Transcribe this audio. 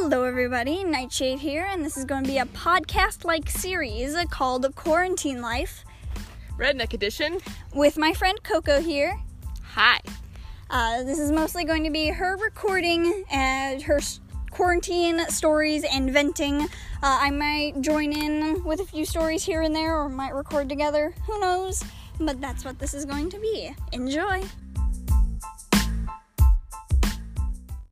Hello, everybody. Nightshade here, and this is going to be a podcast like series called Quarantine Life Redneck Edition. with my friend Coco here. Hi. Uh, this is mostly going to be her recording and her quarantine stories and venting. Uh, I might join in with a few stories here and there, or might record together. Who knows? But that's what this is going to be. Enjoy!